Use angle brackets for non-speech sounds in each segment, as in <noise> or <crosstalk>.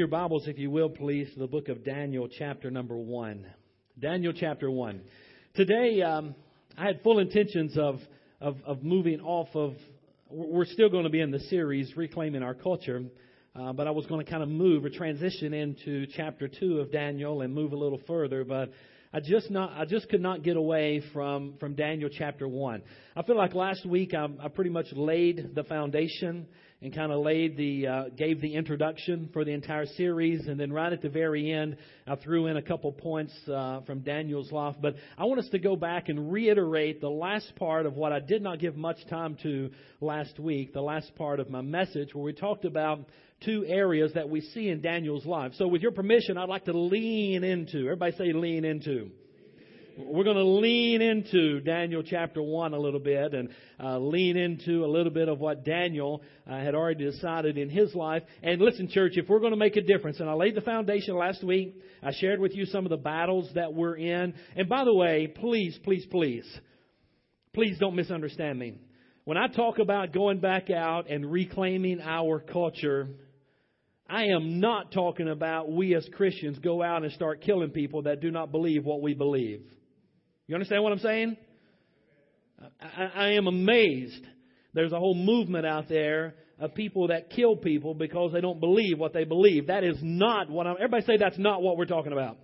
Your Bibles, if you will, please, to the book of Daniel, chapter number one. Daniel, chapter one. Today, um, I had full intentions of, of, of moving off of. We're still going to be in the series, Reclaiming Our Culture, uh, but I was going to kind of move or transition into chapter two of Daniel and move a little further. But I just not I just could not get away from from Daniel chapter one. I feel like last week I, I pretty much laid the foundation and kind of laid the uh, gave the introduction for the entire series, and then right at the very end, I threw in a couple points uh, from Daniel's life. But I want us to go back and reiterate the last part of what I did not give much time to last week, the last part of my message, where we talked about two areas that we see in Daniel's life. So, with your permission, I'd like to lean into. Everybody say lean into. We're going to lean into Daniel chapter 1 a little bit and uh, lean into a little bit of what Daniel uh, had already decided in his life. And listen, church, if we're going to make a difference, and I laid the foundation last week, I shared with you some of the battles that we're in. And by the way, please, please, please, please don't misunderstand me. When I talk about going back out and reclaiming our culture, I am not talking about we as Christians go out and start killing people that do not believe what we believe. You understand what I'm saying? I, I am amazed. There's a whole movement out there of people that kill people because they don't believe what they believe. That is not what I'm. Everybody say that's not what we're talking about.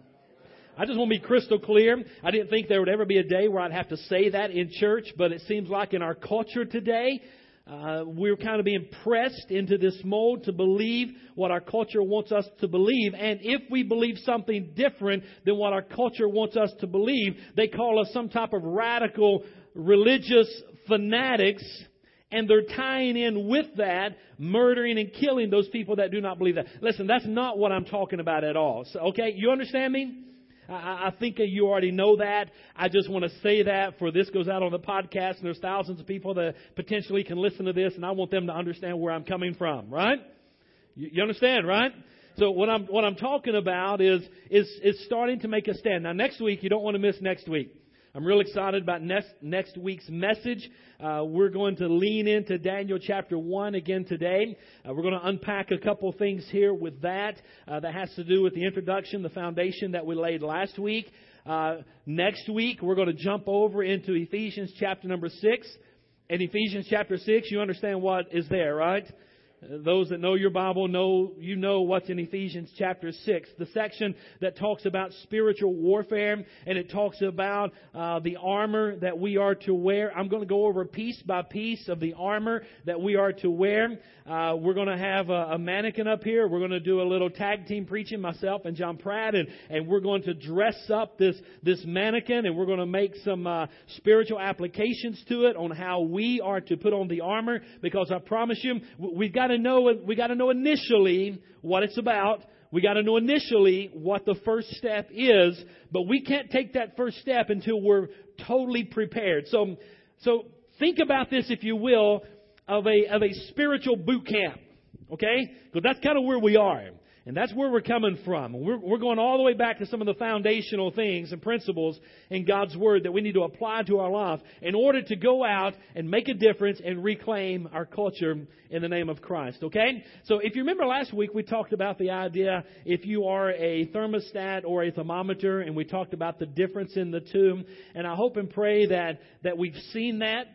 I just want to be crystal clear. I didn't think there would ever be a day where I'd have to say that in church, but it seems like in our culture today, uh, we're kind of being pressed into this mold to believe what our culture wants us to believe. And if we believe something different than what our culture wants us to believe, they call us some type of radical religious fanatics. And they're tying in with that, murdering and killing those people that do not believe that. Listen, that's not what I'm talking about at all. So, okay, you understand me? I, I think you already know that. I just want to say that for this goes out on the podcast, and there's thousands of people that potentially can listen to this, and I want them to understand where I'm coming from, right? You, you understand, right? So what I'm what I'm talking about is is is starting to make a stand. Now next week you don't want to miss next week. I'm real excited about next, next week's message. Uh, we're going to lean into Daniel chapter 1 again today. Uh, we're going to unpack a couple things here with that. Uh, that has to do with the introduction, the foundation that we laid last week. Uh, next week, we're going to jump over into Ephesians chapter number 6. In Ephesians chapter 6, you understand what is there, right? Those that know your Bible know you know what's in Ephesians chapter six, the section that talks about spiritual warfare, and it talks about uh, the armor that we are to wear. I'm going to go over piece by piece of the armor that we are to wear. Uh, we're going to have a, a, mannequin up here. We're going to do a little tag team preaching, myself and John Pratt, and, and we're going to dress up this this mannequin, and we're going to make some uh, spiritual applications to it on how we are to put on the armor. Because I promise you, we've got to to know we got to know initially what it's about. We got to know initially what the first step is, but we can't take that first step until we're totally prepared. So, so think about this, if you will, of a of a spiritual boot camp. Okay, because that's kind of where we are. And that's where we're coming from. We're, we're going all the way back to some of the foundational things and principles in God's Word that we need to apply to our life in order to go out and make a difference and reclaim our culture in the name of Christ. Okay? So if you remember last week, we talked about the idea if you are a thermostat or a thermometer, and we talked about the difference in the two. And I hope and pray that, that we've seen that.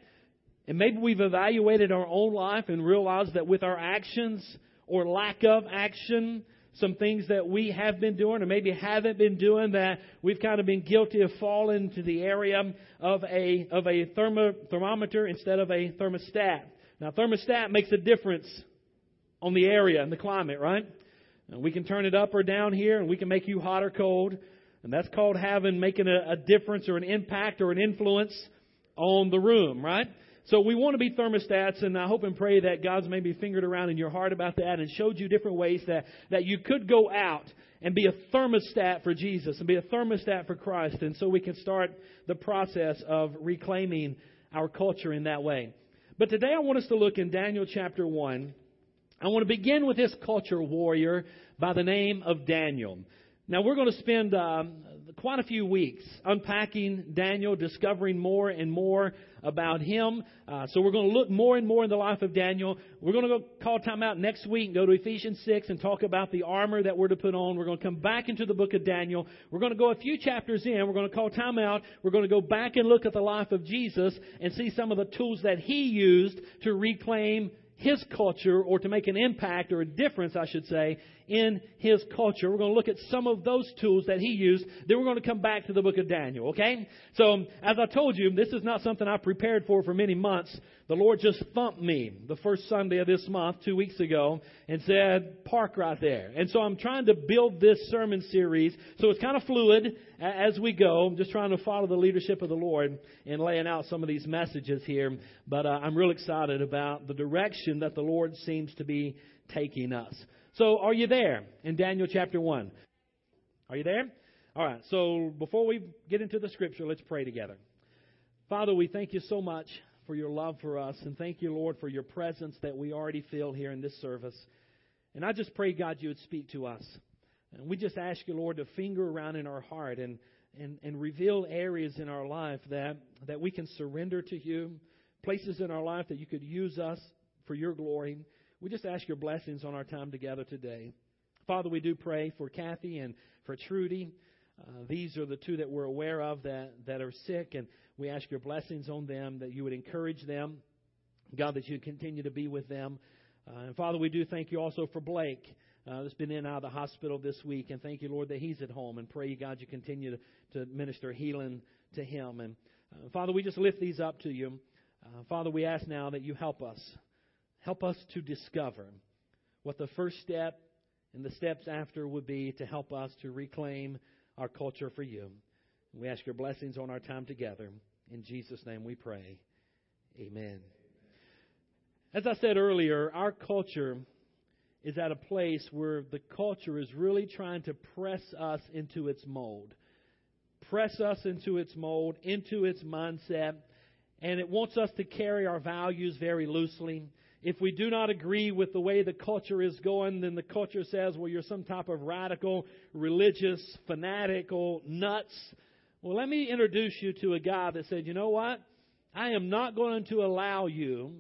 And maybe we've evaluated our own life and realized that with our actions or lack of action, some things that we have been doing or maybe haven't been doing that we've kind of been guilty of falling into the area of a of a thermo, thermometer instead of a thermostat. Now thermostat makes a difference on the area and the climate, right? And we can turn it up or down here and we can make you hot or cold. And that's called having making a, a difference or an impact or an influence on the room, right? So we want to be thermostats, and I hope and pray that God's maybe fingered around in your heart about that and showed you different ways that, that you could go out and be a thermostat for Jesus and be a thermostat for Christ. And so we can start the process of reclaiming our culture in that way. But today I want us to look in Daniel chapter 1. I want to begin with this culture warrior by the name of Daniel. Now we're going to spend um, quite a few weeks unpacking Daniel, discovering more and more about him. Uh, so we're going to look more and more in the life of Daniel. We're going to go call time out next week and go to Ephesians 6 and talk about the armor that we're to put on. We're going to come back into the book of Daniel. We're going to go a few chapters in. We're going to call time out. We're going to go back and look at the life of Jesus and see some of the tools that he used to reclaim his culture or to make an impact or a difference, I should say, in his culture. We're going to look at some of those tools that he used. Then we're going to come back to the book of Daniel, okay? So, as I told you, this is not something I prepared for for many months. The Lord just thumped me the first Sunday of this month, two weeks ago, and said, park right there. And so I'm trying to build this sermon series. So it's kind of fluid as we go. I'm just trying to follow the leadership of the Lord in laying out some of these messages here. But uh, I'm real excited about the direction that the Lord seems to be taking us. So, are you there in Daniel chapter 1? Are you there? All right, so before we get into the scripture, let's pray together. Father, we thank you so much for your love for us, and thank you, Lord, for your presence that we already feel here in this service. And I just pray, God, you would speak to us. And we just ask you, Lord, to finger around in our heart and, and, and reveal areas in our life that, that we can surrender to you, places in our life that you could use us for your glory. We just ask your blessings on our time together today. Father, we do pray for Kathy and for Trudy. Uh, these are the two that we're aware of that, that are sick, and we ask your blessings on them, that you would encourage them. God, that you continue to be with them. Uh, and Father, we do thank you also for Blake. Uh, that's been in and out of the hospital this week, and thank you, Lord, that he's at home. And pray, God, you continue to, to minister healing to him. And uh, Father, we just lift these up to you. Uh, Father, we ask now that you help us. Help us to discover what the first step and the steps after would be to help us to reclaim our culture for you. We ask your blessings on our time together. In Jesus' name we pray. Amen. As I said earlier, our culture is at a place where the culture is really trying to press us into its mold. Press us into its mold, into its mindset, and it wants us to carry our values very loosely. If we do not agree with the way the culture is going, then the culture says, well, you're some type of radical, religious, fanatical, nuts. Well, let me introduce you to a guy that said, you know what? I am not going to allow you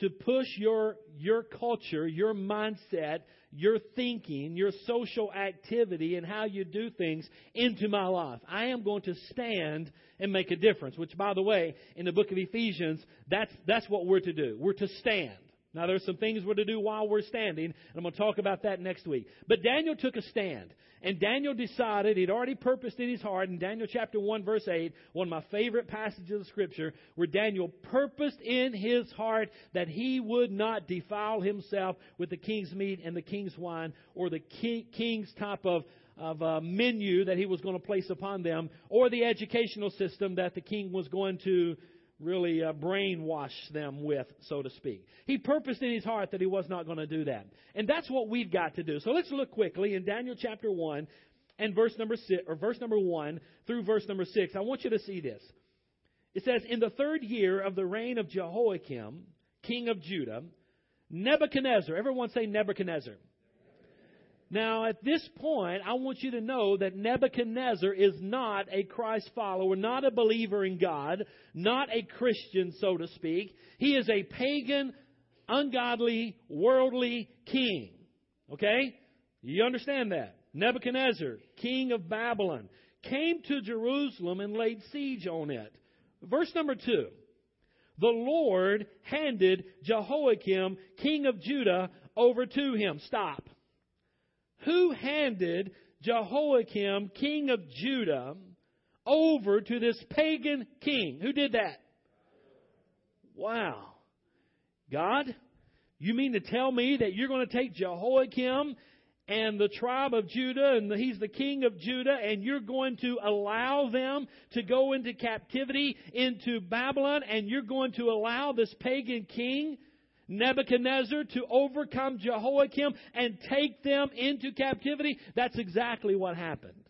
to push your, your culture, your mindset, your thinking, your social activity, and how you do things into my life. I am going to stand and make a difference. Which, by the way, in the book of Ephesians, that's, that's what we're to do. We're to stand. Now, there's some things we're to do while we're standing, and I'm going to talk about that next week. But Daniel took a stand, and Daniel decided, he'd already purposed in his heart, in Daniel chapter 1, verse 8, one of my favorite passages of Scripture, where Daniel purposed in his heart that he would not defile himself with the king's meat and the king's wine, or the king's type of of a menu that he was going to place upon them, or the educational system that the king was going to really uh, brainwash them with, so to speak. He purposed in his heart that he was not going to do that. And that's what we've got to do. So let's look quickly in Daniel chapter 1 and verse number 6 or verse number 1 through verse number 6. I want you to see this. It says, "In the third year of the reign of Jehoiakim, king of Judah, Nebuchadnezzar, everyone say Nebuchadnezzar. Now, at this point, I want you to know that Nebuchadnezzar is not a Christ follower, not a believer in God, not a Christian, so to speak. He is a pagan, ungodly, worldly king. Okay? You understand that? Nebuchadnezzar, king of Babylon, came to Jerusalem and laid siege on it. Verse number two. The Lord handed Jehoiakim, king of Judah, over to him. Stop. Who handed Jehoiakim, king of Judah, over to this pagan king? Who did that? Wow. God, you mean to tell me that you're going to take Jehoiakim and the tribe of Judah, and he's the king of Judah, and you're going to allow them to go into captivity into Babylon, and you're going to allow this pagan king, Nebuchadnezzar, to overcome Jehoiakim and take them into captivity? That's exactly what happened.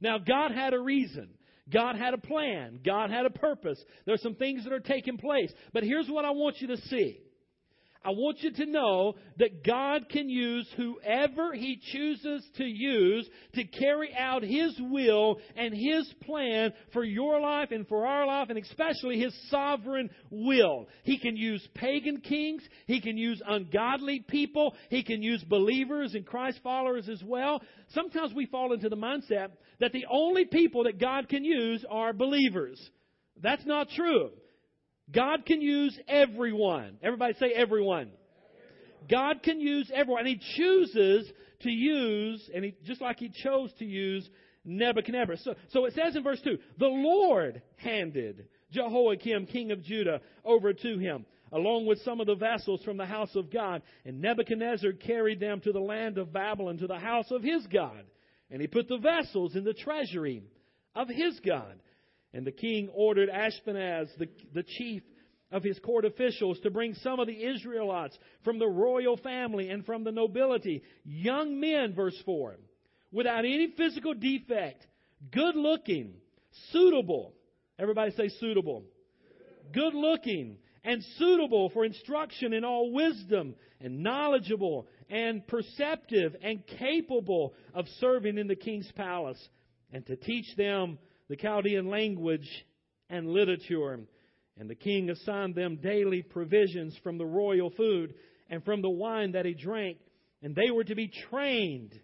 Now, God had a reason. God had a plan. God had a purpose. There's some things that are taking place. But here's what I want you to see. I want you to know that God can use whoever He chooses to use to carry out His will and His plan for your life and for our life, and especially His sovereign will. He can use pagan kings, He can use ungodly people, He can use believers and Christ followers as well. Sometimes we fall into the mindset that the only people that God can use are believers. That's not true. God can use everyone. Everybody say everyone. God can use everyone. And He chooses to use, and he, just like He chose to use Nebuchadnezzar. So, so it says in verse 2 The Lord handed Jehoiakim, king of Judah, over to him, along with some of the vessels from the house of God. And Nebuchadnezzar carried them to the land of Babylon, to the house of his God. And he put the vessels in the treasury of his God. And the king ordered Ashpenaz, the, the chief of his court officials, to bring some of the Israelites from the royal family and from the nobility, young men, verse 4, without any physical defect, good looking, suitable. Everybody say suitable. Good looking and suitable for instruction in all wisdom and knowledgeable and perceptive and capable of serving in the king's palace and to teach them the Chaldean language and literature. And the king assigned them daily provisions from the royal food and from the wine that he drank. And they were to be trained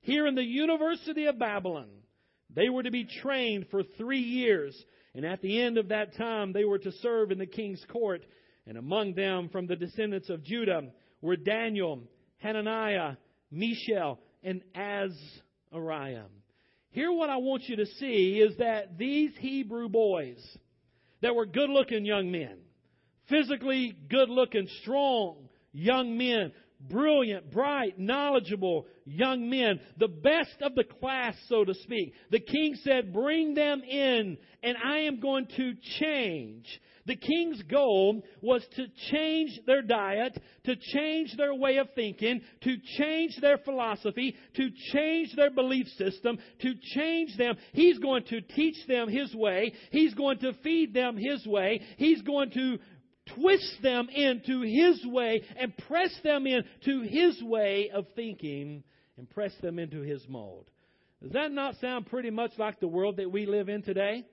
here in the University of Babylon. They were to be trained for three years. And at the end of that time, they were to serve in the king's court. And among them, from the descendants of Judah, were Daniel, Hananiah, Mishael, and Azariah. Here, what I want you to see is that these Hebrew boys that were good looking young men, physically good looking, strong young men, brilliant, bright, knowledgeable young men, the best of the class, so to speak. The king said, Bring them in, and I am going to change the king's goal was to change their diet, to change their way of thinking, to change their philosophy, to change their belief system, to change them. He's going to teach them His way. He's going to feed them His way. He's going to twist them into His way and press them into His way of thinking and press them into His mold. Does that not sound pretty much like the world that we live in today?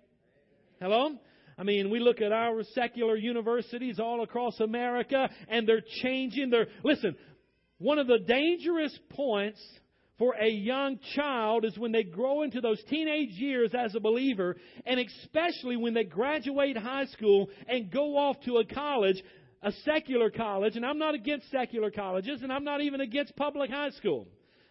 Hello? I mean, we look at our secular universities all across America and they're changing. They're, listen, one of the dangerous points for a young child is when they grow into those teenage years as a believer, and especially when they graduate high school and go off to a college, a secular college, and I'm not against secular colleges, and I'm not even against public high school.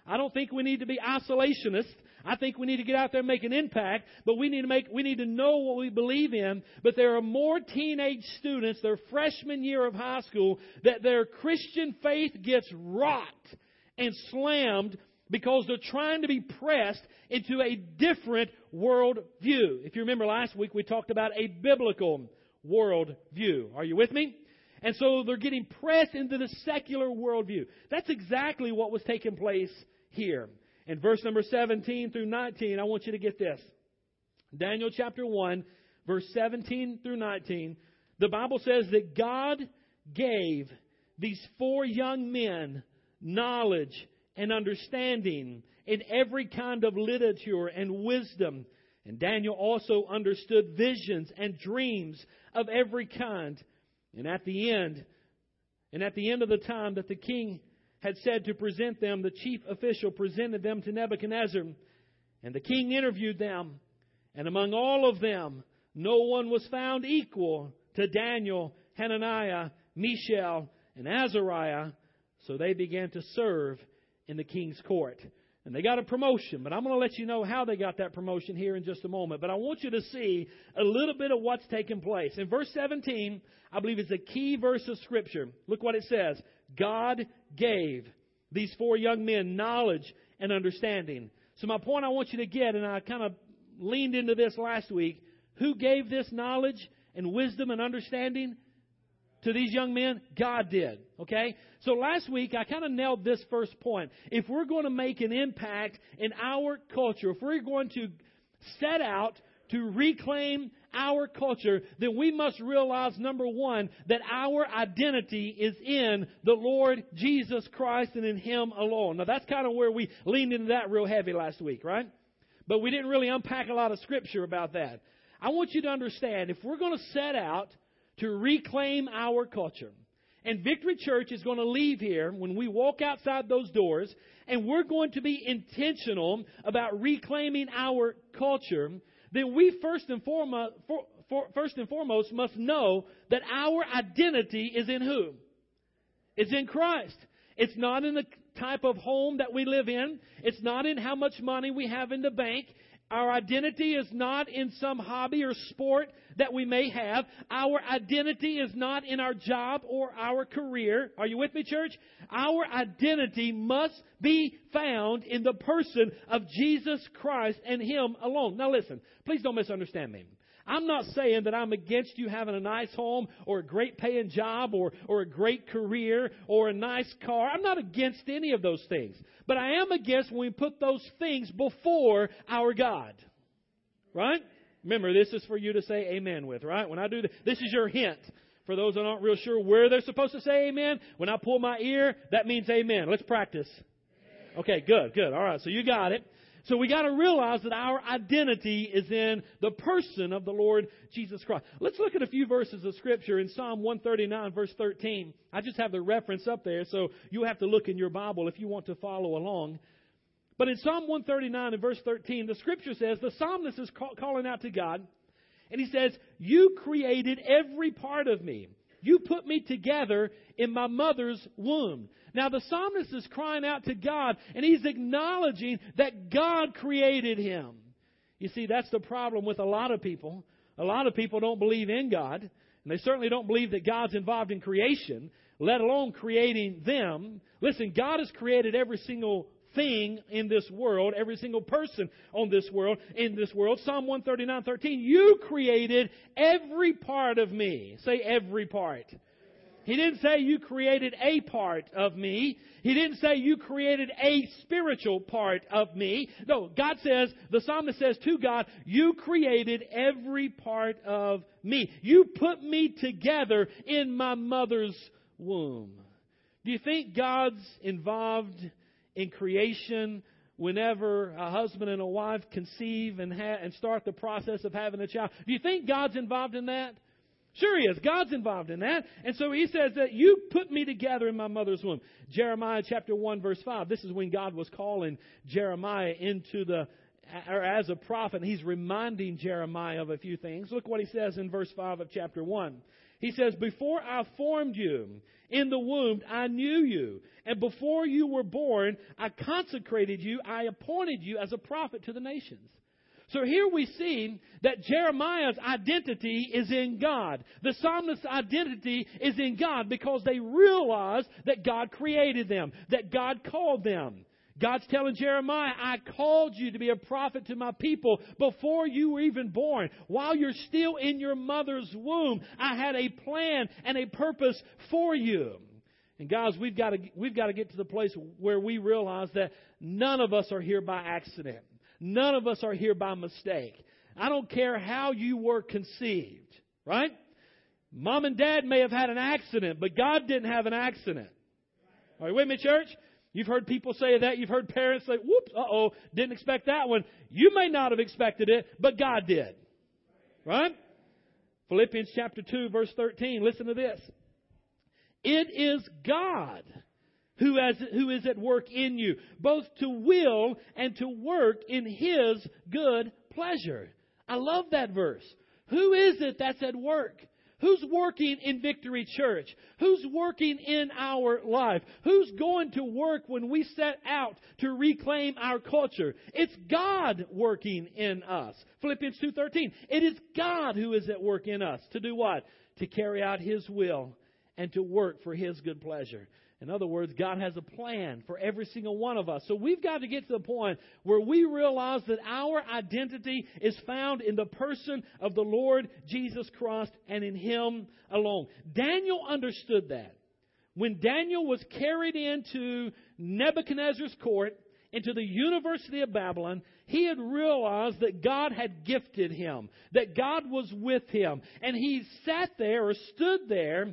I don't think we need to be isolationists. I think we need to get out there and make an impact, but we need to make, we need to know what we believe in. But there are more teenage students, their freshman year of high school, that their Christian faith gets rocked and slammed because they're trying to be pressed into a different world view. If you remember last week, we talked about a biblical world view. Are you with me? And so they're getting pressed into the secular worldview. That's exactly what was taking place here. In verse number 17 through 19, I want you to get this. Daniel chapter 1, verse 17 through 19, the Bible says that God gave these four young men knowledge and understanding in every kind of literature and wisdom. And Daniel also understood visions and dreams of every kind. And at the end, and at the end of the time that the king had said to present them, the chief official presented them to Nebuchadnezzar. And the king interviewed them. And among all of them, no one was found equal to Daniel, Hananiah, Mishael, and Azariah. So they began to serve in the king's court. And they got a promotion, but I'm going to let you know how they got that promotion here in just a moment. But I want you to see a little bit of what's taking place. In verse 17, I believe is a key verse of Scripture. Look what it says God gave these four young men knowledge and understanding. So, my point I want you to get, and I kind of leaned into this last week who gave this knowledge and wisdom and understanding to these young men? God did. Okay? So last week I kind of nailed this first point. If we're going to make an impact in our culture, if we're going to set out to reclaim our culture, then we must realize number one, that our identity is in the Lord Jesus Christ and in Him alone. Now that's kind of where we leaned into that real heavy last week, right? But we didn't really unpack a lot of scripture about that. I want you to understand if we're going to set out to reclaim our culture, and Victory Church is going to leave here when we walk outside those doors, and we're going to be intentional about reclaiming our culture, then we first and foremost, for, for, first and foremost must know that our identity is in who? It's in Christ. It's not in the type of home that we live in. It's not in how much money we have in the bank. Our identity is not in some hobby or sport that we may have. Our identity is not in our job or our career. Are you with me, church? Our identity must be found in the person of Jesus Christ and Him alone. Now listen, please don't misunderstand me. I'm not saying that I'm against you having a nice home or a great paying job or, or a great career or a nice car. I'm not against any of those things. But I am against when we put those things before our God. Right? Remember, this is for you to say amen with, right? When I do this, this is your hint. For those that aren't real sure where they're supposed to say amen, when I pull my ear, that means amen. Let's practice. Okay, good, good. All right, so you got it. So we got to realize that our identity is in the person of the Lord Jesus Christ. Let's look at a few verses of scripture in Psalm 139 verse 13. I just have the reference up there, so you have to look in your Bible if you want to follow along. But in Psalm 139 and verse 13, the scripture says, the psalmist is call, calling out to God, and he says, You created every part of me. You put me together in my mother's womb. Now the psalmist is crying out to God and he's acknowledging that God created him. You see, that's the problem with a lot of people. A lot of people don't believe in God, and they certainly don't believe that God's involved in creation, let alone creating them. Listen, God has created every single thing in this world, every single person on this world, in this world. Psalm 139, 13, you created every part of me. Say every part. He didn't say you created a part of me. He didn't say you created a spiritual part of me. No, God says, the psalmist says to God, you created every part of me. You put me together in my mother's womb. Do you think God's involved in creation whenever a husband and a wife conceive and, ha- and start the process of having a child? Do you think God's involved in that? Sure he is. God's involved in that. And so he says that you put me together in my mother's womb. Jeremiah chapter 1 verse 5. This is when God was calling Jeremiah into the, or as a prophet. He's reminding Jeremiah of a few things. Look what he says in verse 5 of chapter 1. He says, Before I formed you in the womb, I knew you. And before you were born, I consecrated you. I appointed you as a prophet to the nations. So here we see that Jeremiah's identity is in God. The psalmist's identity is in God because they realize that God created them, that God called them. God's telling Jeremiah, I called you to be a prophet to my people before you were even born. While you're still in your mother's womb, I had a plan and a purpose for you. And guys, we've got to, we've got to get to the place where we realize that none of us are here by accident. None of us are here by mistake. I don't care how you were conceived, right? Mom and dad may have had an accident, but God didn't have an accident. Are you with me, church? You've heard people say that. You've heard parents say, whoops, uh oh, didn't expect that one. You may not have expected it, but God did. Right? Philippians chapter 2, verse 13. Listen to this. It is God who, has, who is at work in you, both to will and to work in His good pleasure. I love that verse. Who is it that's at work? Who's working in Victory Church? Who's working in our life? Who's going to work when we set out to reclaim our culture? It's God working in us. Philippians 2:13. It is God who is at work in us to do what? To carry out his will and to work for his good pleasure. In other words, God has a plan for every single one of us. So we've got to get to the point where we realize that our identity is found in the person of the Lord Jesus Christ and in Him alone. Daniel understood that. When Daniel was carried into Nebuchadnezzar's court, into the University of Babylon, he had realized that God had gifted him, that God was with him. And he sat there or stood there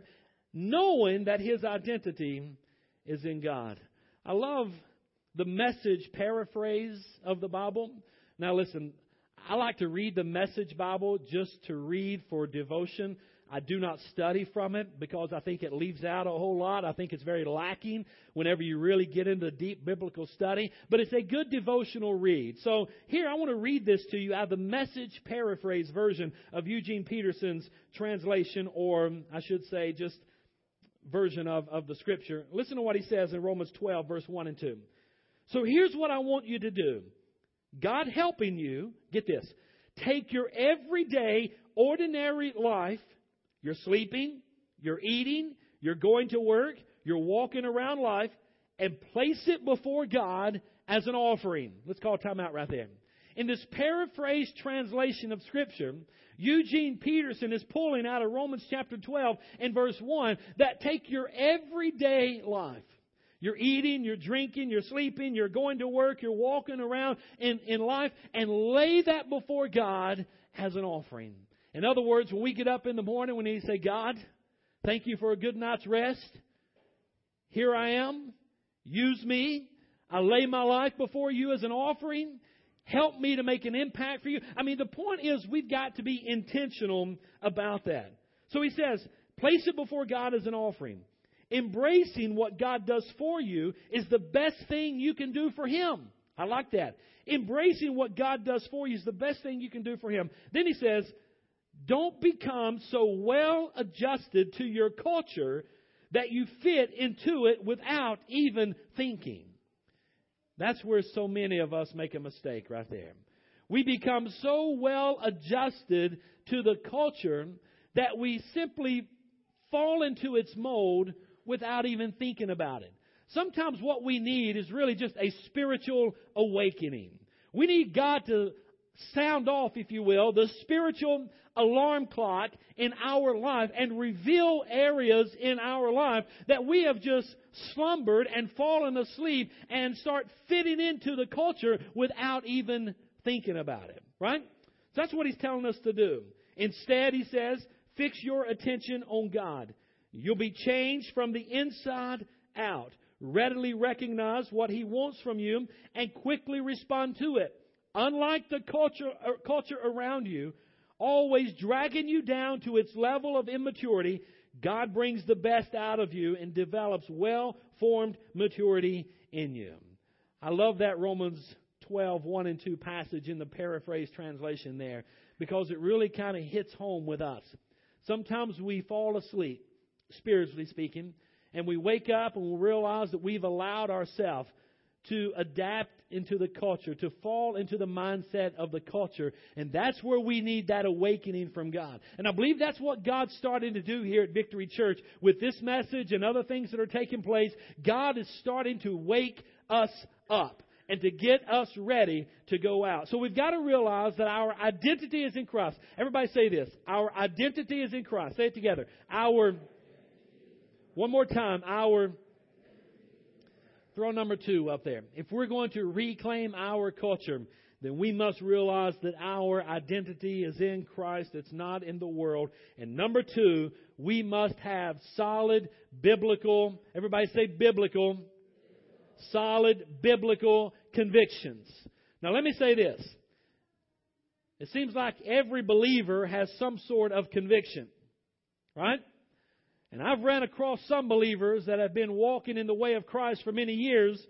knowing that his identity is in God. I love the message paraphrase of the Bible. Now, listen, I like to read the message Bible just to read for devotion. I do not study from it because I think it leaves out a whole lot. I think it's very lacking whenever you really get into deep biblical study. But it's a good devotional read. So here I want to read this to you out of the message paraphrase version of Eugene Peterson's translation, or I should say just version of, of the scripture. Listen to what he says in Romans 12, verse 1 and 2. So here's what I want you to do. God helping you, get this, take your everyday, ordinary life you're sleeping, you're eating, you're going to work, you're walking around life, and place it before God as an offering. Let's call time out right there. In this paraphrased translation of Scripture, Eugene Peterson is pulling out of Romans chapter 12 and verse 1 that take your everyday life. You're eating, you're drinking, you're sleeping, you're going to work, you're walking around in, in life, and lay that before God as an offering. In other words, when we get up in the morning, we need to say, God, thank you for a good night's rest. Here I am. Use me. I lay my life before you as an offering. Help me to make an impact for you. I mean, the point is we've got to be intentional about that. So he says, place it before God as an offering. Embracing what God does for you is the best thing you can do for Him. I like that. Embracing what God does for you is the best thing you can do for Him. Then he says, don't become so well adjusted to your culture that you fit into it without even thinking. That's where so many of us make a mistake right there. We become so well adjusted to the culture that we simply fall into its mold without even thinking about it. Sometimes what we need is really just a spiritual awakening. We need God to sound off, if you will, the spiritual alarm clock in our life and reveal areas in our life that we have just slumbered and fallen asleep and start fitting into the culture without even thinking about it. Right? So that's what he's telling us to do. Instead, he says, fix your attention on God. You'll be changed from the inside out. Readily recognize what he wants from you and quickly respond to it. Unlike the culture, uh, culture around you, always dragging you down to its level of immaturity, God brings the best out of you and develops well formed maturity in you. I love that Romans 12, 1 and 2 passage in the paraphrase translation there because it really kind of hits home with us. Sometimes we fall asleep, spiritually speaking, and we wake up and we realize that we've allowed ourselves to adapt into the culture, to fall into the mindset of the culture. And that's where we need that awakening from God. And I believe that's what God's starting to do here at Victory Church with this message and other things that are taking place. God is starting to wake us up and to get us ready to go out. So we've got to realize that our identity is in Christ. Everybody say this. Our identity is in Christ. Say it together. Our, one more time, our Throw number two up there. If we're going to reclaim our culture, then we must realize that our identity is in Christ. It's not in the world. And number two, we must have solid biblical, everybody say biblical, solid biblical convictions. Now let me say this. It seems like every believer has some sort of conviction. Right? And I've ran across some believers that have been walking in the way of Christ for many years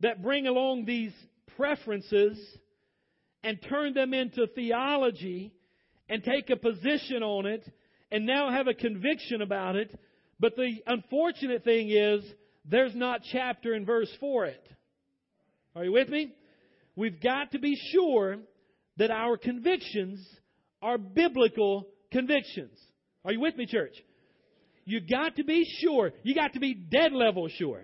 that bring along these preferences and turn them into theology and take a position on it and now have a conviction about it. But the unfortunate thing is there's not chapter and verse for it. Are you with me? We've got to be sure that our convictions are biblical convictions. Are you with me, church? You got to be sure, you got to be dead level sure,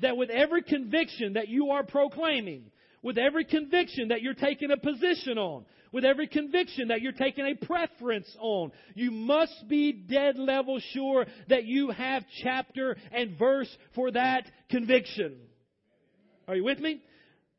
that with every conviction that you are proclaiming, with every conviction that you're taking a position on, with every conviction that you're taking a preference on. You must be dead level sure that you have chapter and verse for that conviction. Are you with me?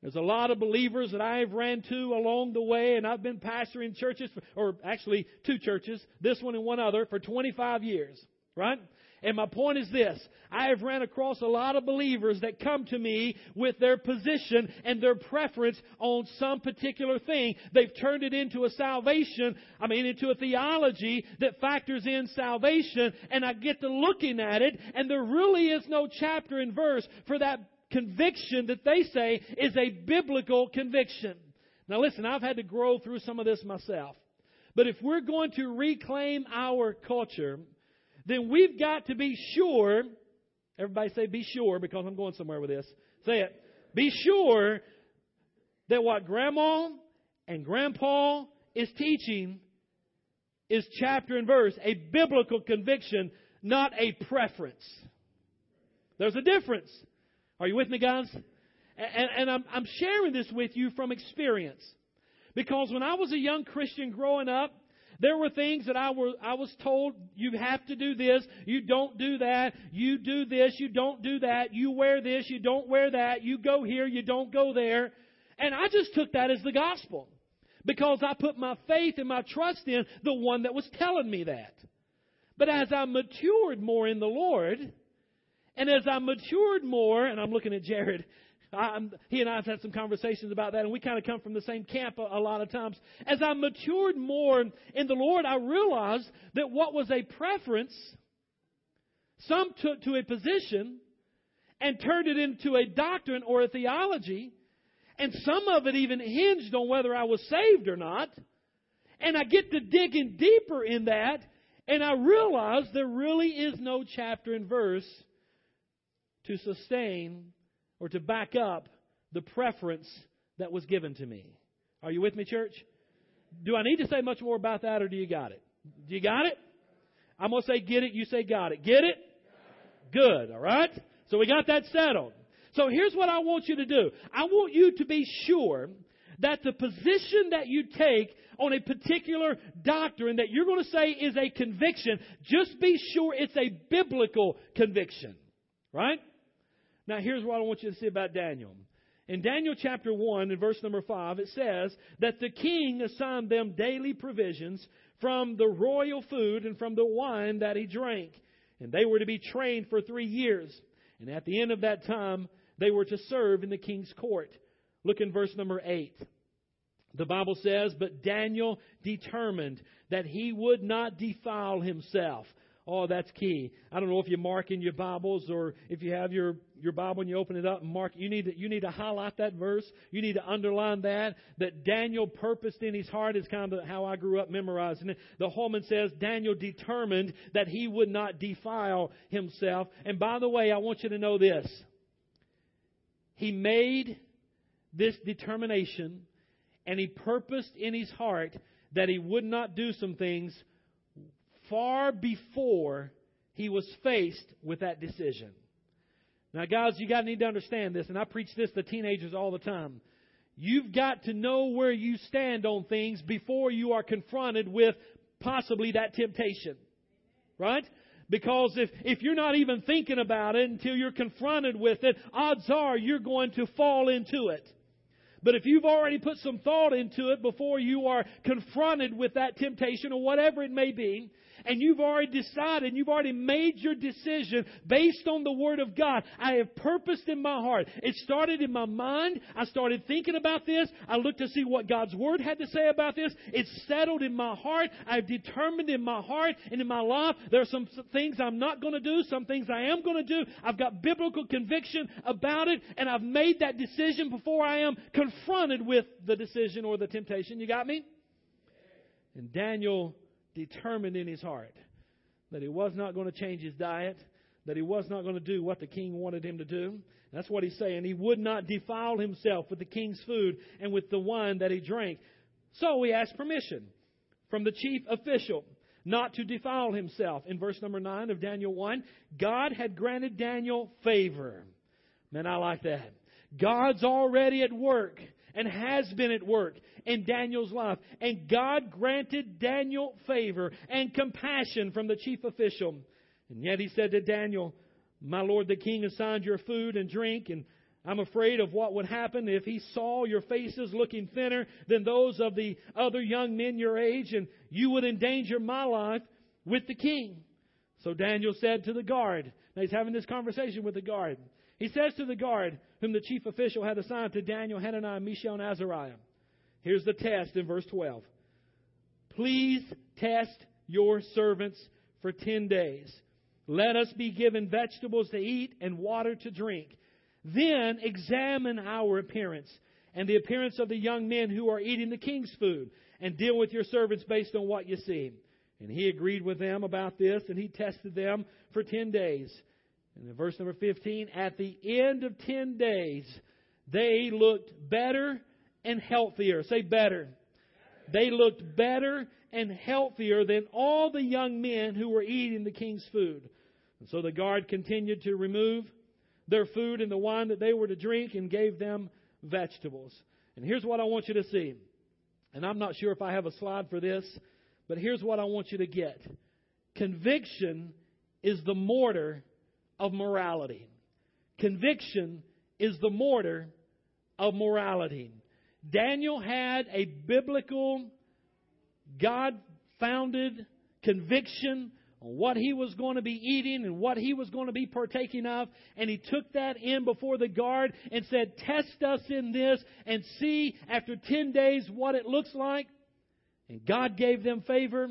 There's a lot of believers that I've ran to along the way, and I've been pastoring churches, for, or actually two churches, this one and one other, for 25 years, right? And my point is this. I have ran across a lot of believers that come to me with their position and their preference on some particular thing. They've turned it into a salvation, I mean, into a theology that factors in salvation, and I get to looking at it, and there really is no chapter and verse for that conviction that they say is a biblical conviction. Now listen, I've had to grow through some of this myself. But if we're going to reclaim our culture, then we've got to be sure. Everybody say, be sure, because I'm going somewhere with this. Say it. Be sure that what grandma and grandpa is teaching is chapter and verse, a biblical conviction, not a preference. There's a difference. Are you with me, guys? And, and I'm, I'm sharing this with you from experience. Because when I was a young Christian growing up, there were things that I, were, I was told, you have to do this, you don't do that, you do this, you don't do that, you wear this, you don't wear that, you go here, you don't go there. And I just took that as the gospel. Because I put my faith and my trust in the one that was telling me that. But as I matured more in the Lord, and as I matured more, and I'm looking at Jared, I'm, he and I have had some conversations about that, and we kind of come from the same camp a, a lot of times. As I matured more in the Lord, I realized that what was a preference, some took to a position and turned it into a doctrine or a theology, and some of it even hinged on whether I was saved or not. And I get to digging deeper in that, and I realize there really is no chapter and verse to sustain or to back up the preference that was given to me. Are you with me, church? Do I need to say much more about that, or do you got it? Do you got it? I'm going to say get it, you say got it. Get it? Good, all right? So we got that settled. So here's what I want you to do I want you to be sure that the position that you take on a particular doctrine that you're going to say is a conviction, just be sure it's a biblical conviction. Right? Now, here's what I want you to see about Daniel. In Daniel chapter 1, in verse number 5, it says that the king assigned them daily provisions from the royal food and from the wine that he drank. And they were to be trained for three years. And at the end of that time, they were to serve in the king's court. Look in verse number 8. The Bible says, But Daniel determined that he would not defile himself Oh, that's key. I don't know if you mark in your Bibles or if you have your, your Bible and you open it up and mark, you need to, you need to highlight that verse. You need to underline that, that Daniel purposed in his heart is kind of how I grew up memorizing it. The Holman says Daniel determined that he would not defile himself. And by the way, I want you to know this. He made this determination and he purposed in his heart that he would not do some things far before he was faced with that decision. Now, guys, you got to need to understand this, and I preach this to teenagers all the time. You've got to know where you stand on things before you are confronted with possibly that temptation. Right? Because if, if you're not even thinking about it until you're confronted with it, odds are you're going to fall into it. But if you've already put some thought into it before you are confronted with that temptation or whatever it may be, and you've already decided, you've already made your decision based on the Word of God. I have purposed in my heart. It started in my mind. I started thinking about this. I looked to see what God's Word had to say about this. It's settled in my heart. I've determined in my heart and in my life there are some things I'm not going to do, some things I am going to do. I've got biblical conviction about it, and I've made that decision before I am confronted with the decision or the temptation. You got me? And Daniel determined in his heart that he was not going to change his diet, that he was not going to do what the king wanted him to do. That's what he's saying. He would not defile himself with the king's food and with the wine that he drank. So he asked permission from the chief official not to defile himself. In verse number 9 of Daniel 1, God had granted Daniel favor. Man, I like that. God's already at work and has been at work in Daniel's life. And God granted Daniel favor and compassion from the chief official. And yet he said to Daniel, My lord the king assigned your food and drink, and I'm afraid of what would happen if he saw your faces looking thinner than those of the other young men your age, and you would endanger my life with the king. So Daniel said to the guard, now he's having this conversation with the guard. He says to the guard, whom the chief official had assigned to Daniel, Hananiah, Mishael, and Azariah, Here's the test in verse 12. Please test your servants for 10 days. Let us be given vegetables to eat and water to drink. Then examine our appearance and the appearance of the young men who are eating the king's food, and deal with your servants based on what you see. And he agreed with them about this, and he tested them for 10 days. And in verse number 15, at the end of 10 days, they looked better and healthier. Say better. They looked better and healthier than all the young men who were eating the king's food. And so the guard continued to remove their food and the wine that they were to drink and gave them vegetables. And here's what I want you to see. And I'm not sure if I have a slide for this, but here's what I want you to get. Conviction is the mortar of morality. Conviction is the mortar of morality. Daniel had a biblical, God founded conviction on what he was going to be eating and what he was going to be partaking of. And he took that in before the guard and said, Test us in this and see after 10 days what it looks like. And God gave them favor,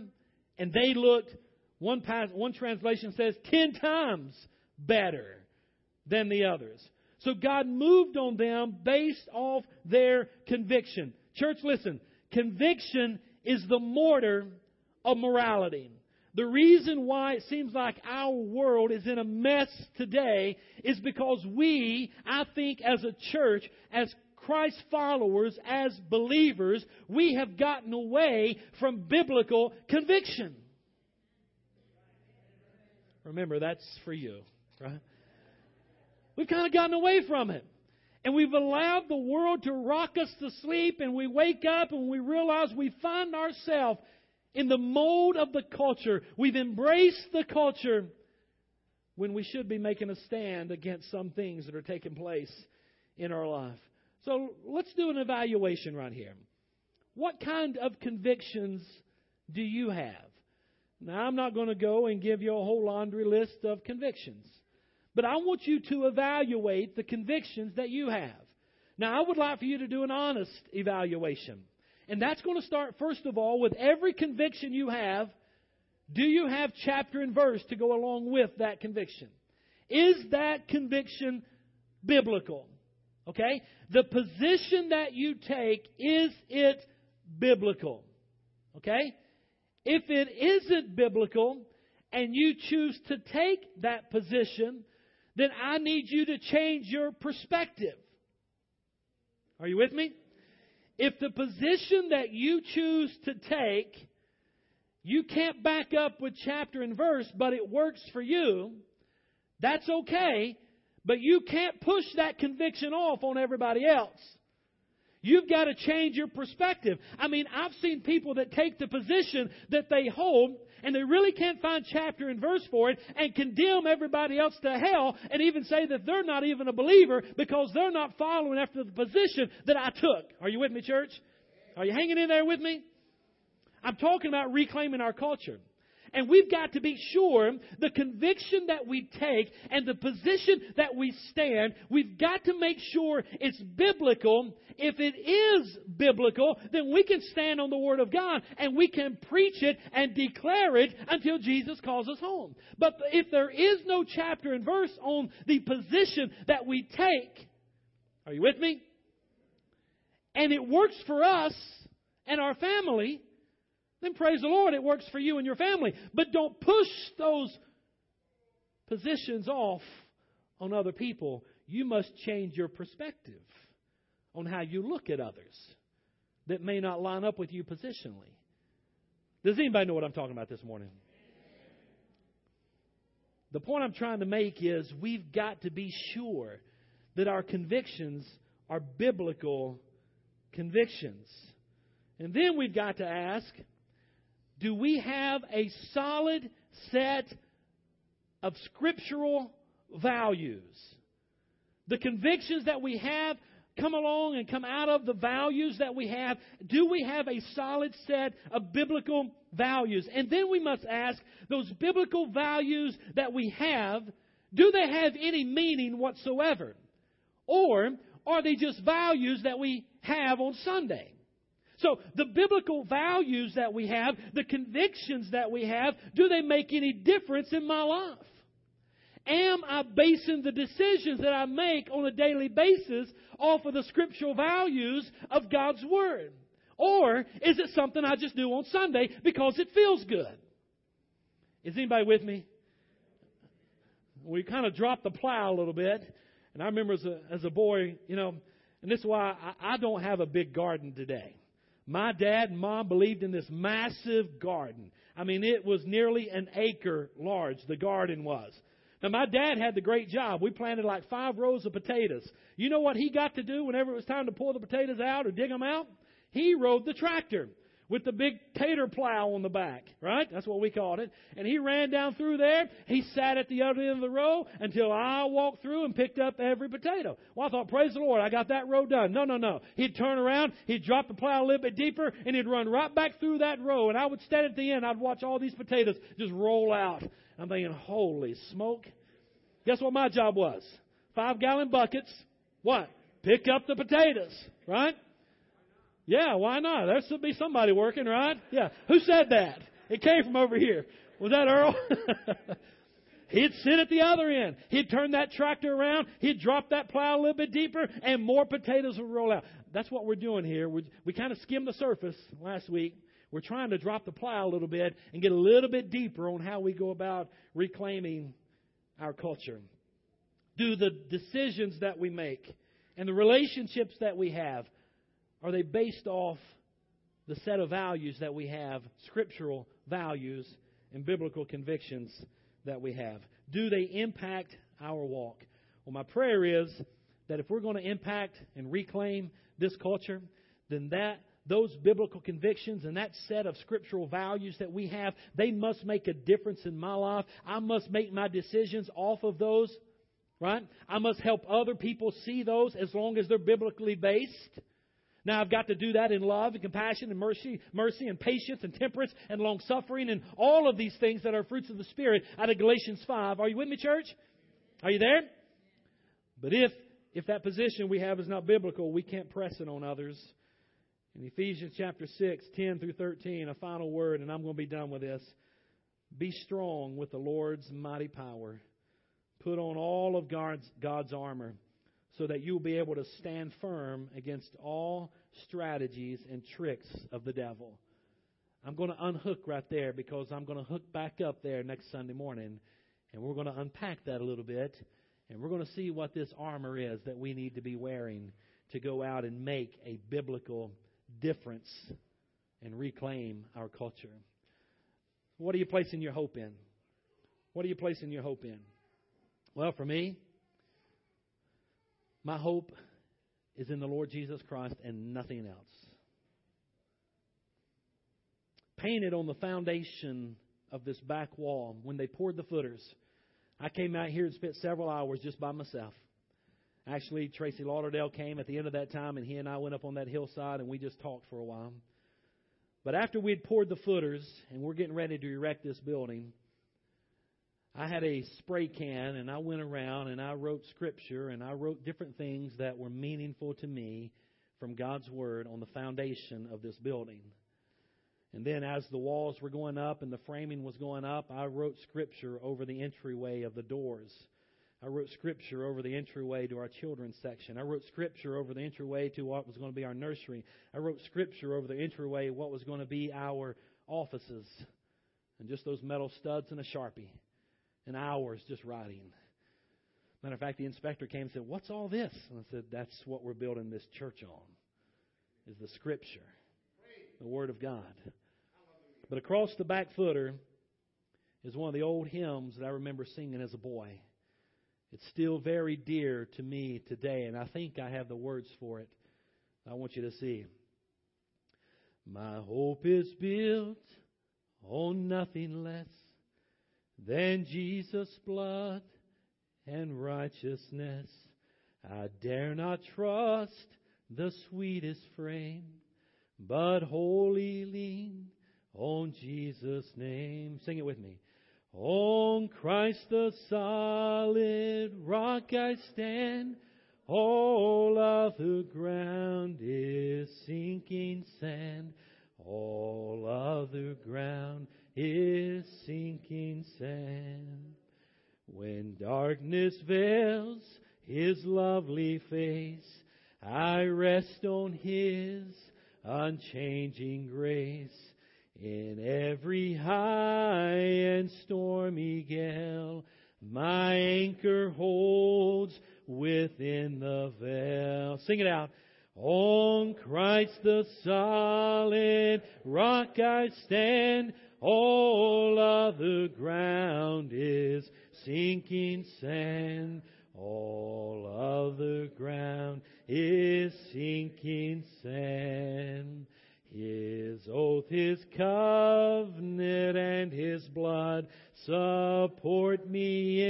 and they looked, one, one translation says, 10 times better than the others. So God moved on them based off their conviction. Church, listen. Conviction is the mortar of morality. The reason why it seems like our world is in a mess today is because we, I think, as a church, as Christ followers, as believers, we have gotten away from biblical conviction. Remember, that's for you, right? We've kind of gotten away from it. And we've allowed the world to rock us to sleep, and we wake up and we realize we find ourselves in the mold of the culture. We've embraced the culture when we should be making a stand against some things that are taking place in our life. So let's do an evaluation right here. What kind of convictions do you have? Now, I'm not going to go and give you a whole laundry list of convictions. But I want you to evaluate the convictions that you have. Now, I would like for you to do an honest evaluation. And that's going to start, first of all, with every conviction you have. Do you have chapter and verse to go along with that conviction? Is that conviction biblical? Okay? The position that you take, is it biblical? Okay? If it isn't biblical and you choose to take that position, then I need you to change your perspective. Are you with me? If the position that you choose to take, you can't back up with chapter and verse, but it works for you, that's okay, but you can't push that conviction off on everybody else. You've got to change your perspective. I mean, I've seen people that take the position that they hold and they really can't find chapter and verse for it and condemn everybody else to hell and even say that they're not even a believer because they're not following after the position that I took. Are you with me, church? Are you hanging in there with me? I'm talking about reclaiming our culture. And we've got to be sure the conviction that we take and the position that we stand, we've got to make sure it's biblical. If it is biblical, then we can stand on the Word of God and we can preach it and declare it until Jesus calls us home. But if there is no chapter and verse on the position that we take, are you with me? And it works for us and our family, then praise the Lord, it works for you and your family. But don't push those positions off on other people. You must change your perspective on how you look at others that may not line up with you positionally. Does anybody know what I'm talking about this morning? The point I'm trying to make is we've got to be sure that our convictions are biblical convictions. And then we've got to ask do we have a solid set of scriptural values? The convictions that we have come along and come out of the values that we have. Do we have a solid set of biblical values? And then we must ask those biblical values that we have, do they have any meaning whatsoever? Or are they just values that we have on Sunday? So, the biblical values that we have, the convictions that we have, do they make any difference in my life? Am I basing the decisions that I make on a daily basis off of the scriptural values of God's Word? Or is it something I just do on Sunday because it feels good? Is anybody with me? We kind of dropped the plow a little bit. And I remember as a, as a boy, you know, and this is why I, I don't have a big garden today. My dad and mom believed in this massive garden. I mean, it was nearly an acre large, the garden was. Now, my dad had the great job. We planted like five rows of potatoes. You know what he got to do whenever it was time to pull the potatoes out or dig them out? He rode the tractor with the big tater plow on the back, right? That's what we called it. And he ran down through there. He sat at the other end of the row until I walked through and picked up every potato. Well, I thought, praise the Lord, I got that row done. No, no, no. He'd turn around, he'd drop the plow a little bit deeper, and he'd run right back through that row. And I would stand at the end. I'd watch all these potatoes just roll out. I'm thinking, holy smoke. Guess what my job was? Five gallon buckets. What? Pick up the potatoes, right? Yeah, why not? There should be somebody working, right? Yeah. Who said that? It came from over here. Was that Earl? <laughs> He'd sit at the other end. He'd turn that tractor around. He'd drop that plow a little bit deeper, and more potatoes would roll out. That's what we're doing here. we we kind of skimmed the surface last week. We're trying to drop the plow a little bit and get a little bit deeper on how we go about reclaiming our culture? Do the decisions that we make and the relationships that we have, are they based off the set of values that we have, scriptural values and biblical convictions that we have? Do they impact our walk? Well, my prayer is that if we're going to impact and reclaim this culture, then that those biblical convictions and that set of scriptural values that we have, they must make a difference in my life. I must make my decisions off of those, right? I must help other people see those as long as they're biblically based. Now I've got to do that in love and compassion and mercy, mercy and patience and temperance and long suffering and all of these things that are fruits of the Spirit out of Galatians 5. Are you with me, church? Are you there? But if if that position we have is not biblical, we can't press it on others. In Ephesians chapter 6, 10 through 13, a final word, and I'm going to be done with this. Be strong with the Lord's mighty power. Put on all of God's, God's armor so that you'll be able to stand firm against all strategies and tricks of the devil. I'm going to unhook right there because I'm going to hook back up there next Sunday morning, and we're going to unpack that a little bit, and we're going to see what this armor is that we need to be wearing to go out and make a biblical difference and reclaim our culture. What are you placing your hope in? What are you placing your hope in? Well, for me, my hope is in the Lord Jesus Christ and nothing else. Painted on the foundation of this back wall, when they poured the footers, I came out here and spent several hours just by myself. Actually, Tracy Lauderdale came at the end of that time, and he and I went up on that hillside and we just talked for a while. But after we'd poured the footers and we're getting ready to erect this building, I had a spray can and I went around and I wrote scripture and I wrote different things that were meaningful to me from God's Word on the foundation of this building. And then as the walls were going up and the framing was going up, I wrote scripture over the entryway of the doors I wrote scripture over the entryway to our children's section. I wrote scripture over the entryway to what was going to be our nursery. I wrote scripture over the entryway what was going to be our offices. And just those metal studs and a sharpie. And hours just writing. Matter of fact, the inspector came and said, What's all this? And I said, That's what we're building this church on, is the scripture, the Word of God. But across the back footer is one of the old hymns that I remember singing as a boy. It's still very dear to me today, and I think I have the words for it. I want you to see. My hope is built on nothing less than Jesus' blood and righteousness. I dare not trust the sweetest frame, but wholly lean on Jesus' name. Sing it with me. On Christ the solid rock I stand. All other ground is sinking sand. All other ground is sinking sand. When darkness veils his lovely face, I rest on his unchanging grace. In every high and stormy gale, my anchor holds within the veil. Sing it out. On Christ the solid rock I stand. All other ground is sinking sand. All other ground is sinking sand. His oath, His covenant, and His blood support me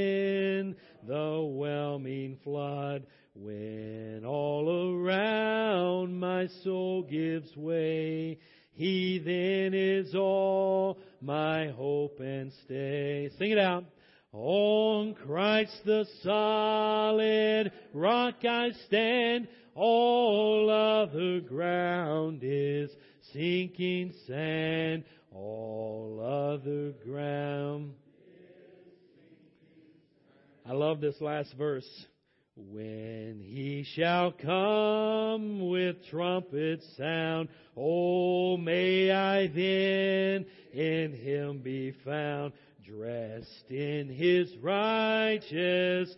in the whelming flood. When all around my soul gives way, He then is all my hope and stay. Sing it out. On Christ the solid rock I stand, all other ground is sinking sand, all other ground. I love this last verse. When he shall come with trumpet sound, oh, may I then in him be found, dressed in his righteousness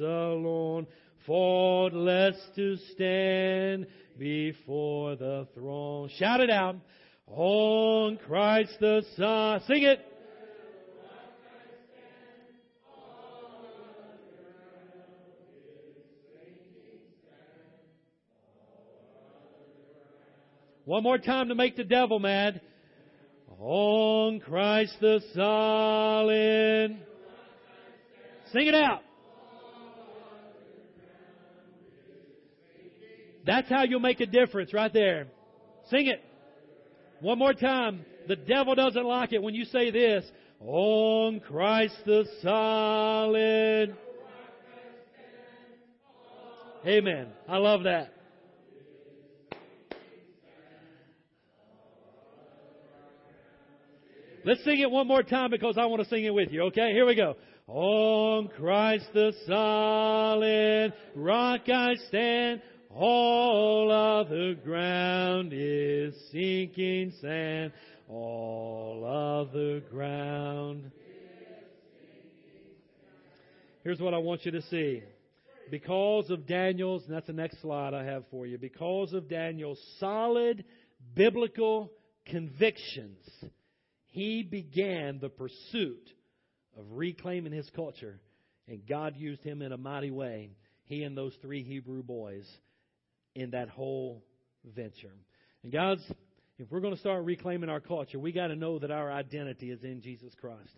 alone, faultless to stand before the throne. Shout it out. On Christ the Son. Sing it. One more time to make the devil mad. On Christ the solid. Sing it out. That's how you'll make a difference right there. Sing it. One more time. The devil doesn't like it when you say this. On Christ the solid. Amen. I love that. Let's sing it one more time because I want to sing it with you, okay? Here we go. On Christ the solid rock I stand, all other ground is sinking sand. All other ground. Here's what I want you to see. Because of Daniel's, and that's the next slide I have for you, because of Daniel's solid biblical convictions, he began the pursuit of reclaiming his culture, and God used him in a mighty way. He and those three Hebrew boys in that whole venture. And guys, if we're going to start reclaiming our culture, we got to know that our identity is in Jesus Christ.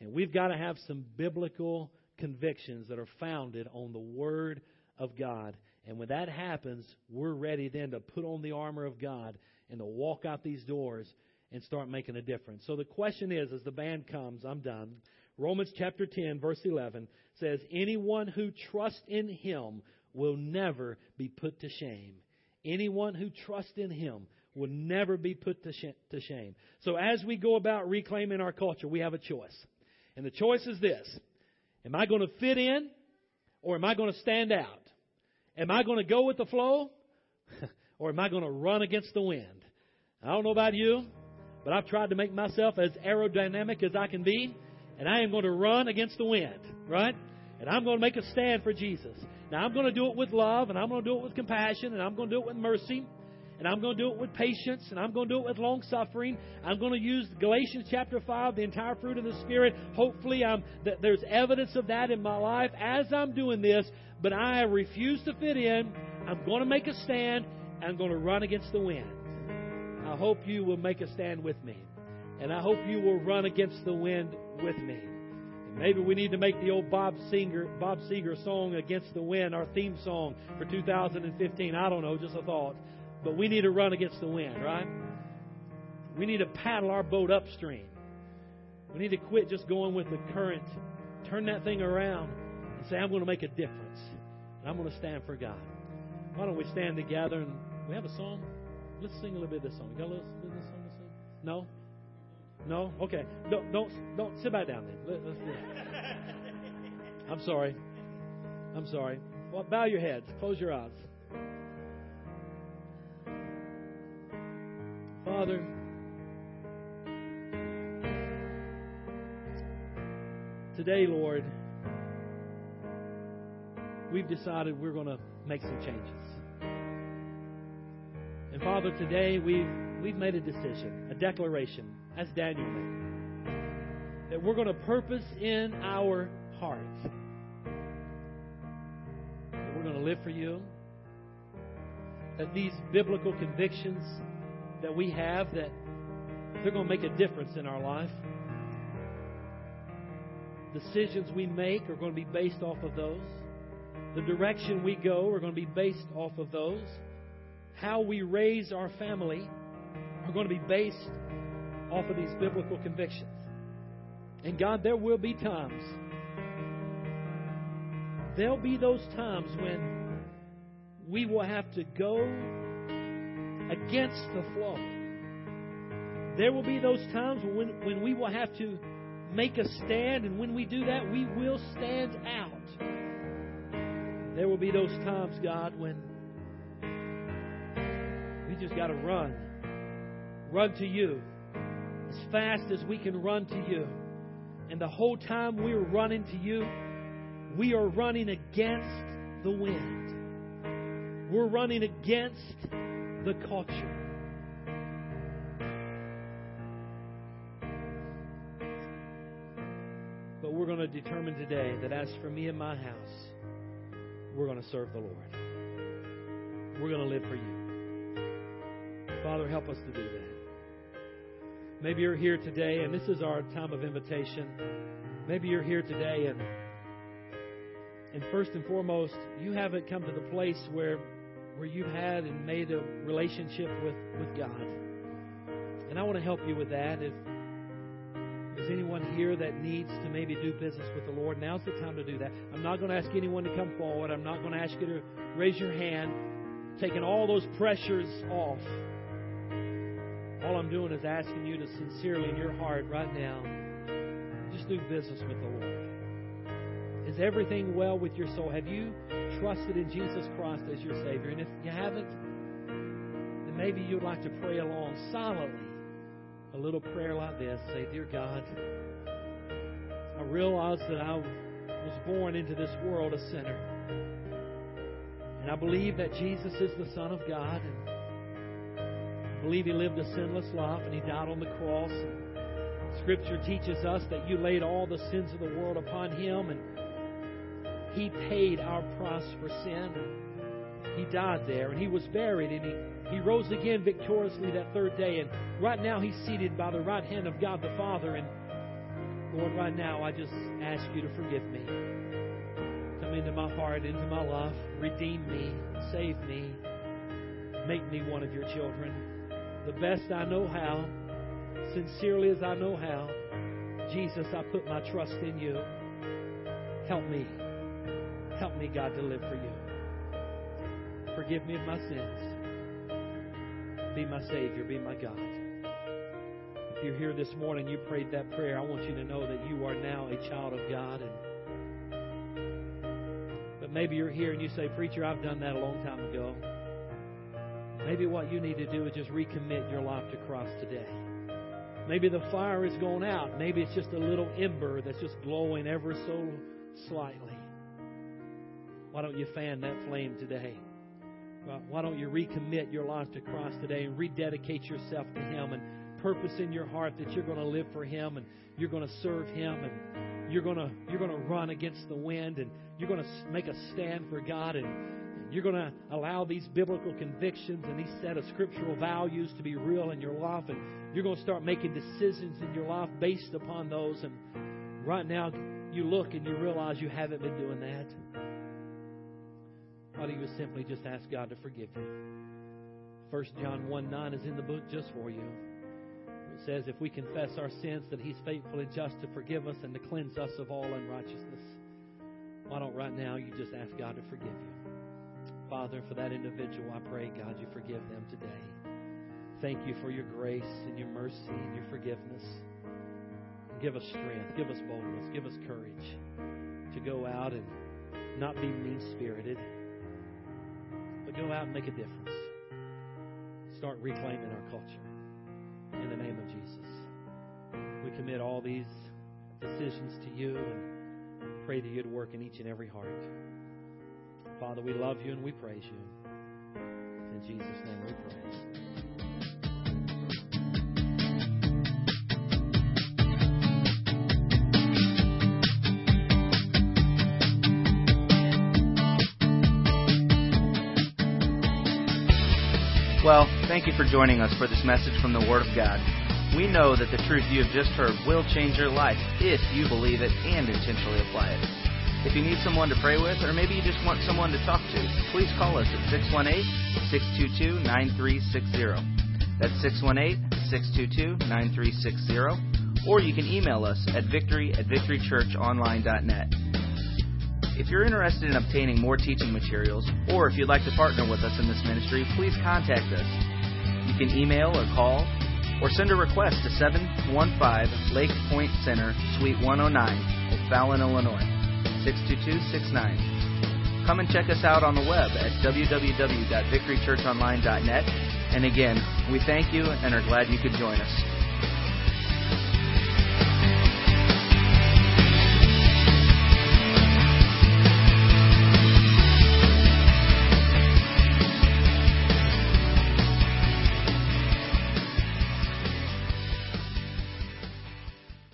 And we've got to have some biblical convictions that are founded on the Word of God. And when that happens, we're ready then to put on the armor of God and to walk out these doors and start making a difference. So the question is, as the band comes, I'm done. Romans chapter 10, verse 11 says, Anyone who trusts in Him will never be put to shame. Anyone who trusts in Him will never be put to, to shame. So as we go about reclaiming our culture, we have a choice. And the choice is this Am I going to fit in or am I going to stand out? Am I going to go with the flow <laughs> or am I going to run against the wind? I don't know about you, but I've tried to make myself as aerodynamic as I can be, and I am going to run against the wind, right? And I'm going to make a stand for Jesus. Now, I'm going to do it with love, and I'm going to do it with compassion, and I'm going to do it with mercy. and I'm going to do it with patience, and I'm going to do it with long suffering. I'm going to use Galatians chapter 5, the entire fruit of the Spirit. Hopefully, I'm, that there's evidence of that in my life as I'm doing this, but I refuse to fit in. I'm going to make a stand. And I'm going to run against the wind. I hope you will make a stand with me. And I hope you will run against the wind with me. Maybe we need to make the old Bob Seger, Bob Seger song Against the Wind our theme song for 2015. I don't know, just a thought. But we need to run against the wind, right? We need to paddle our boat upstream. We need to quit just going with the current. Turn that thing around and say, I'm going to make a difference. And I'm going to stand for God. Why don't we stand together and we have a song? Let's sing a little bit of this song. Got a little bit of this song to sing? No? No? Okay. Don't don't don't sit back down then. Let, let's do it. <laughs> I'm sorry. I'm sorry. Well, bow your heads. Close your eyes. Father, today, Lord, we've decided we're going to make some changes. Father, today we've we've made a decision, a declaration, as Daniel made, that we're going to purpose in our hearts that we're going to live for you. That these biblical convictions that we have that they're going to make a difference in our life. Decisions we make are going to be based off of those. The direction we go are going to be based off of those. How we raise our family are going to be based off of these biblical convictions. And God, there will be times. There'll be those times when we will have to go against the flow. There will be those times when, when we will have to make a stand, and when we do that, we will stand out. There will be those times, God, when we just got to run. Run to you as fast as we can run to you. And the whole time we're running to you, we are running against the wind. We're running against the culture. But we're going to determine today that as for me and my house, we're going to serve the Lord. We're going to live for you. Father, help us to do that. Maybe you're here today, and this is our time of invitation. Maybe you're here today, and and first and foremost, you haven't come to the place where where you've had and made a relationship with, with God. And I want to help you with that. If there's anyone here that needs to maybe do business with the Lord, now's the time to do that. I'm not going to ask anyone to come forward. I'm not going to ask you to raise your hand, taking all those pressures off. All I'm doing is asking you to sincerely in your heart right now, just do business with the Lord. Is everything well with your soul? Have you trusted in Jesus Christ as your Savior? And if you haven't, then maybe you'd like to pray along silently a little prayer like this. Say, Dear God, I realize that I was born into this world a sinner. And I believe that Jesus is the Son of God. And believe He lived a sinless life and He died on the cross. And Scripture teaches us that you laid all the sins of the world upon Him and he paid our price for sin. He died there and he was buried and he, he rose again victoriously that third day. And right now he's seated by the right hand of God the Father. And Lord, right now I just ask you to forgive me. Come into my heart, into my life, redeem me, save me, make me one of your children. The best I know how, sincerely as I know how. Jesus, I put my trust in you. Help me. Help me, God, to live for you. Forgive me of my sins. Be my Savior. Be my God. If you're here this morning, you prayed that prayer, I want you to know that you are now a child of God. And but maybe you're here and you say, Preacher, I've done that a long time ago. Maybe what you need to do is just recommit your life to Christ today. Maybe the fire is going out. Maybe it's just a little ember that's just glowing ever so slightly. Why don't you fan that flame today? Why don't you recommit your life to Christ today and rededicate yourself to Him and purpose in your heart that you're going to live for Him and you're going to serve Him and you're going to you're going to run against the wind and you're going to make a stand for God and you're going to allow these biblical convictions and these set of scriptural values to be real in your life and you're going to start making decisions in your life based upon those and right now you look and you realize you haven't been doing that why don't you simply just ask God to forgive you? 1 John 1 9 is in the book just for you. It says, If we confess our sins, that He's faithful and just to forgive us and to cleanse us of all unrighteousness. Why don't right now you just ask God to forgive you? Father, for that individual, I pray, God, you forgive them today. Thank you for your grace and your mercy and your forgiveness. Give us strength, give us boldness, give us courage to go out and not be mean spirited but go out and make a difference. Start reclaiming our culture. In the name of Jesus. We commit all these decisions to you and pray that you'd work in each and every heart. Father, we love you and we praise you. In Jesus' name we pray. Well, thank you for joining us for this message from the Word of God. We know that the truth you have just heard will change your life if you believe it and intentionally apply it. If you need someone to pray with, or maybe you just want someone to talk to, please call us at 618 622 9360. That's 618 622 9360. Or you can email us at victory at victorychurchonline.net. If you're interested in obtaining more teaching materials, or if you'd like to partner with us in this ministry, please contact us. You can email or call, or send a request to 715 Lake Point Center, Suite 109, O'Fallon, Illinois, 62269. Come and check us out on the web at www.victorychurchonline.net. And again, we thank you and are glad you could join us.